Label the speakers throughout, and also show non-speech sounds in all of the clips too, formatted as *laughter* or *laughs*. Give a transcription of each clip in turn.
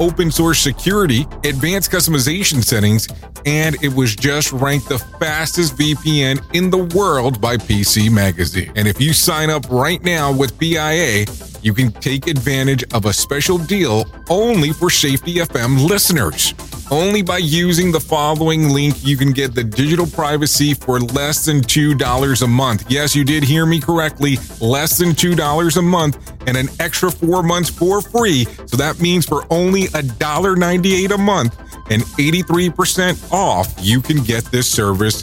Speaker 1: open source security, advanced customization settings, and it was just ranked the fastest VPN in the world by PC Magazine. And if you sign up right now with PIA, you can take advantage of a special deal only for Safety FM listeners. Only by using the following link, you can get the digital privacy for less than $2 a month. Yes, you did hear me correctly. Less than $2 a month and an extra four months for free. So that means for only $1.98 a month and 83% off, you can get this service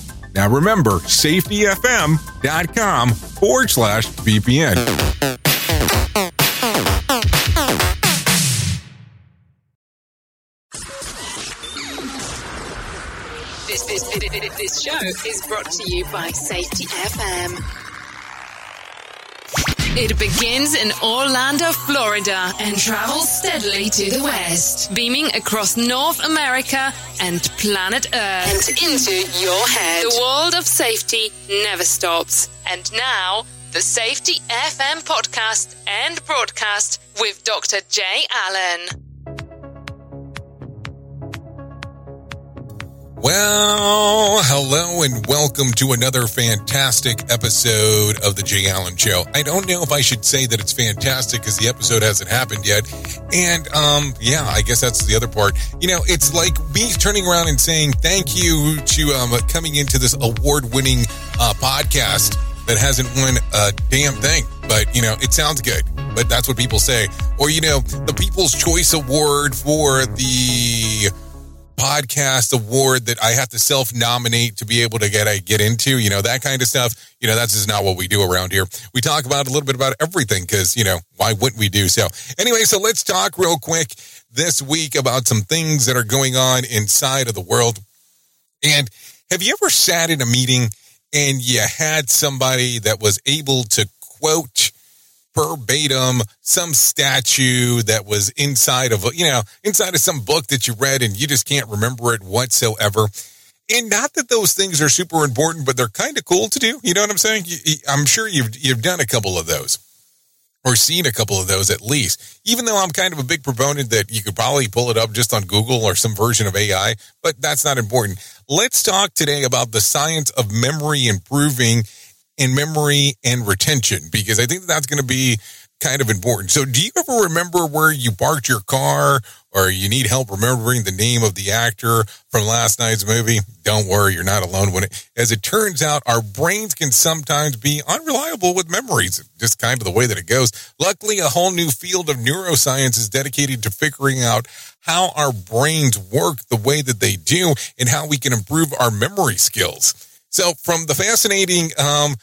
Speaker 1: Now remember, safetyfm.com forward slash VPN.
Speaker 2: This, this, this, show is brought to you by Safety FM. It begins in Orlando, Florida, and travels steadily to the west, beaming across North America and planet Earth and into your head. The world of safety never stops. And now, the Safety FM podcast and broadcast with Dr. Jay Allen.
Speaker 1: Well, hello and welcome to another fantastic episode of the Jay Allen Show. I don't know if I should say that it's fantastic because the episode hasn't happened yet. And, um, yeah, I guess that's the other part. You know, it's like me turning around and saying thank you to, um, coming into this award winning, uh, podcast that hasn't won a damn thing. But, you know, it sounds good. But that's what people say. Or, you know, the People's Choice Award for the, podcast award that I have to self nominate to be able to get I get into, you know, that kind of stuff. You know, that's just not what we do around here. We talk about a little bit about everything because, you know, why wouldn't we do so? Anyway, so let's talk real quick this week about some things that are going on inside of the world. And have you ever sat in a meeting and you had somebody that was able to quote verbatim some statue that was inside of, you know, inside of some book that you read and you just can't remember it whatsoever. And not that those things are super important, but they're kind of cool to do. You know what I'm saying? I'm sure you've, you've done a couple of those or seen a couple of those at least. Even though I'm kind of a big proponent that you could probably pull it up just on Google or some version of AI, but that's not important. Let's talk today about the science of memory improving in memory and retention because I think that's going to be kind of important. So, do you ever remember where you parked your car or you need help remembering the name of the actor from last night's movie? Don't worry, you're not alone when it, as it turns out, our brains can sometimes be unreliable with memories, just kind of the way that it goes. Luckily, a whole new field of neuroscience is dedicated to figuring out how our brains work the way that they do and how we can improve our memory skills. So, from the fascinating um,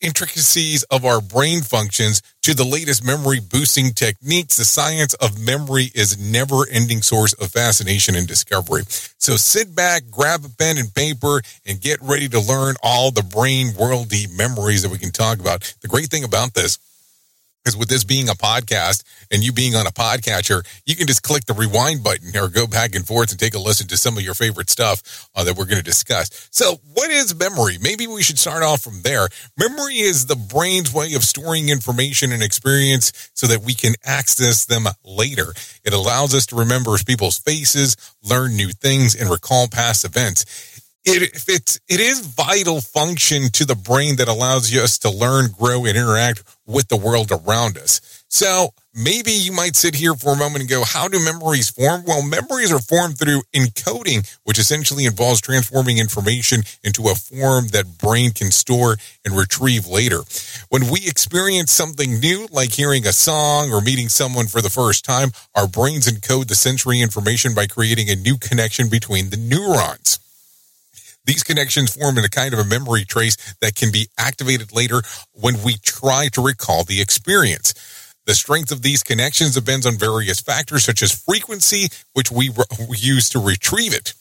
Speaker 1: intricacies of our brain functions to the latest memory boosting techniques, the science of memory is never ending source of fascination and discovery. So sit back, grab a pen and paper, and get ready to learn all the brain worldy memories that we can talk about. The great thing about this Because with this being a podcast and you being on a podcatcher, you can just click the rewind button or go back and forth and take a listen to some of your favorite stuff uh, that we're going to discuss. So, what is memory? Maybe we should start off from there. Memory is the brain's way of storing information and experience so that we can access them later. It allows us to remember people's faces, learn new things, and recall past events it it's it is vital function to the brain that allows us to learn, grow, and interact with the world around us. So maybe you might sit here for a moment and go, how do memories form? Well, memories are formed through encoding, which essentially involves transforming information into a form that brain can store and retrieve later. When we experience something new, like hearing a song or meeting someone for the first time, our brains encode the sensory information by creating a new connection between the neurons. These connections form in a kind of a memory trace that can be activated later when we try to recall the experience. The strength of these connections depends on various factors such as frequency, which we re- use to retrieve it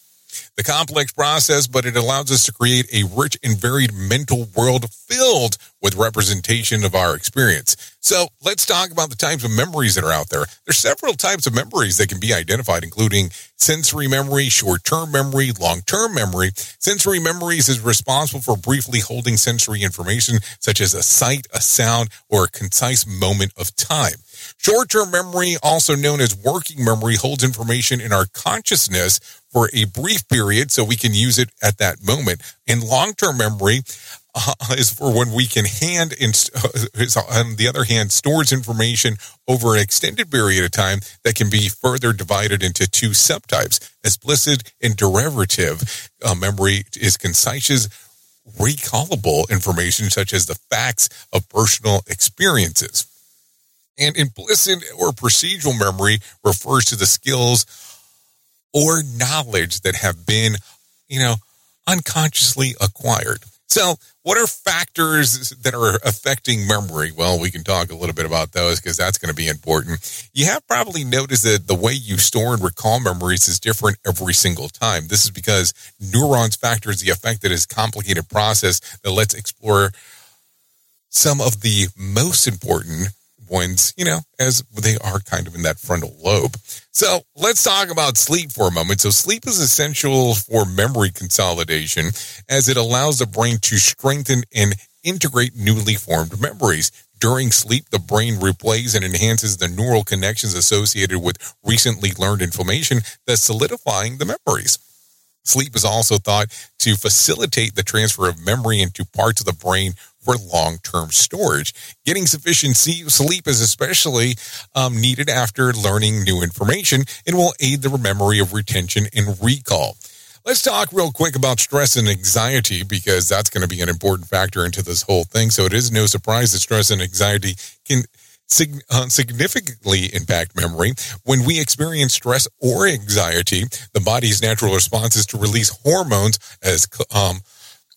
Speaker 1: the complex process, but it allows us to create a rich and varied mental world filled with representation of our experience. So let's talk about the types of memories that are out there. There's several types of memories that can be identified, including sensory memory, short-term memory, long-term memory. Sensory memories is responsible for briefly holding sensory information such as a sight, a sound, or a concise moment of time. Short-term memory, also known as working memory, holds information in our consciousness for a brief period so we can use it at that moment. And long-term memory uh, is for when we can hand and uh, on the other hand stores information over an extended period of time that can be further divided into two subtypes explicit and declarative uh, memory is concise recallable information such as the facts of personal experiences and implicit or procedural memory refers to the skills or knowledge that have been, you know, unconsciously acquired. So, what are factors that are affecting memory? Well, we can talk a little bit about those because that's going to be important. You have probably noticed that the way you store and recall memories is different every single time. This is because neurons factors the effect that is complicated process that lets explore some of the most important ones, you know, as they are kind of in that frontal lobe. So let's talk about sleep for a moment. So sleep is essential for memory consolidation as it allows the brain to strengthen and integrate newly formed memories. During sleep, the brain replays and enhances the neural connections associated with recently learned information, thus solidifying the memories. Sleep is also thought to facilitate the transfer of memory into parts of the brain for long term storage. Getting sufficient sleep is especially um, needed after learning new information and will aid the memory of retention and recall. Let's talk real quick about stress and anxiety because that's going to be an important factor into this whole thing. So it is no surprise that stress and anxiety can uh, significantly impact memory. When we experience stress or anxiety, the body's natural response is to release hormones as um,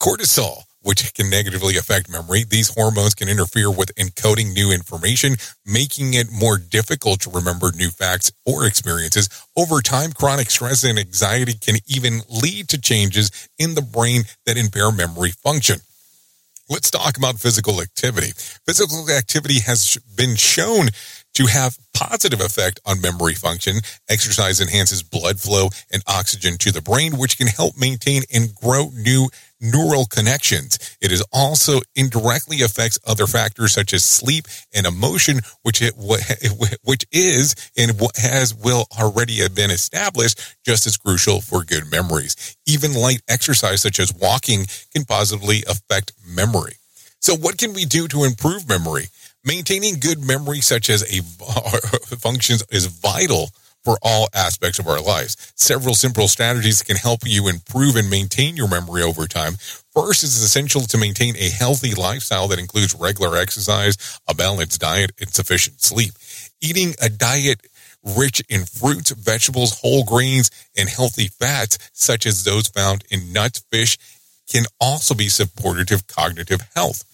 Speaker 1: cortisol which can negatively affect memory. These hormones can interfere with encoding new information, making it more difficult to remember new facts or experiences. Over time, chronic stress and anxiety can even lead to changes in the brain that impair memory function. Let's talk about physical activity. Physical activity has been shown to have positive effect on memory function. Exercise enhances blood flow and oxygen to the brain, which can help maintain and grow new neural connections. It is also indirectly affects other factors such as sleep and emotion, which it *laughs* which is and has will already have been established just as crucial for good memories. Even light exercise such as walking can positively affect memory. So what can we do to improve memory? Maintaining good memory such as a *laughs* functions is vital for all aspects of our lives. Several simple strategies can help you improve and maintain your memory over time. First, it's essential to maintain a healthy lifestyle that includes regular exercise, a balanced diet, and sufficient sleep. Eating a diet rich in fruits, vegetables, whole grains, and healthy fats, such as those found in nuts, fish, can also be supportive of cognitive health.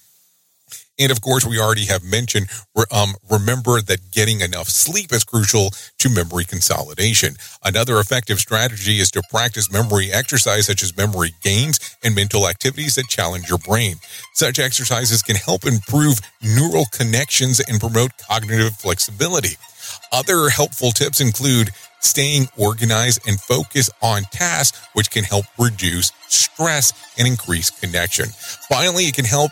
Speaker 1: And of course, we already have mentioned, um, remember that getting enough sleep is crucial to memory consolidation. Another effective strategy is to practice memory exercise such as memory games and mental activities that challenge your brain. Such exercises can help improve neural connections and promote cognitive flexibility. Other helpful tips include staying organized and focus on tasks, which can help reduce stress and increase connection. Finally, it can help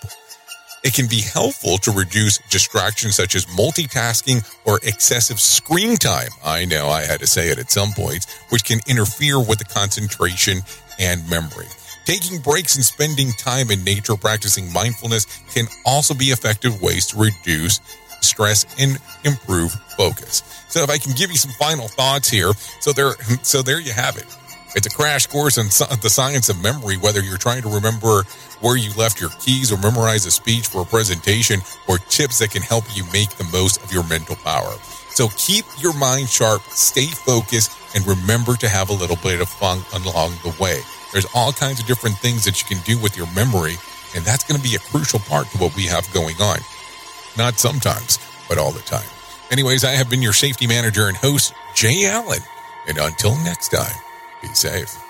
Speaker 1: it can be helpful to reduce distractions such as multitasking or excessive screen time. I know I had to say it at some points, which can interfere with the concentration and memory. Taking breaks and spending time in nature practicing mindfulness can also be effective ways to reduce stress and improve focus. So if I can give you some final thoughts here, so there so there you have it. It's a crash course in the science of memory, whether you're trying to remember where you left your keys or memorize a speech for a presentation or tips that can help you make the most of your mental power. So keep your mind sharp, stay focused, and remember to have a little bit of fun along the way. There's all kinds of different things that you can do with your memory, and that's going to be a crucial part to what we have going on. Not sometimes, but all the time. Anyways, I have been your safety manager and host, Jay Allen. And until next time, be safe.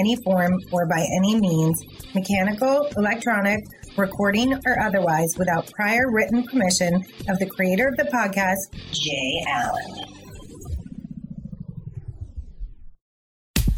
Speaker 3: any form or by any means, mechanical, electronic, recording, or otherwise, without prior written permission of the creator of the podcast, Jay Allen.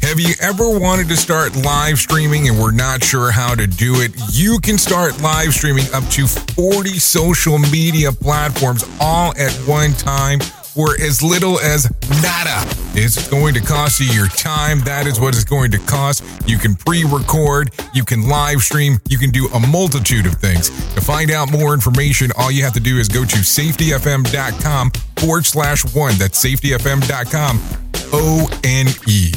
Speaker 1: Have you ever wanted to start live streaming and were not sure how to do it? You can start live streaming up to 40 social media platforms all at one time for as little as nada. It's going to cost you your time. That is what it's going to cost. You can pre record, you can live stream, you can do a multitude of things. To find out more information, all you have to do is go to safetyfm.com forward slash one. That's safetyfm.com O N E.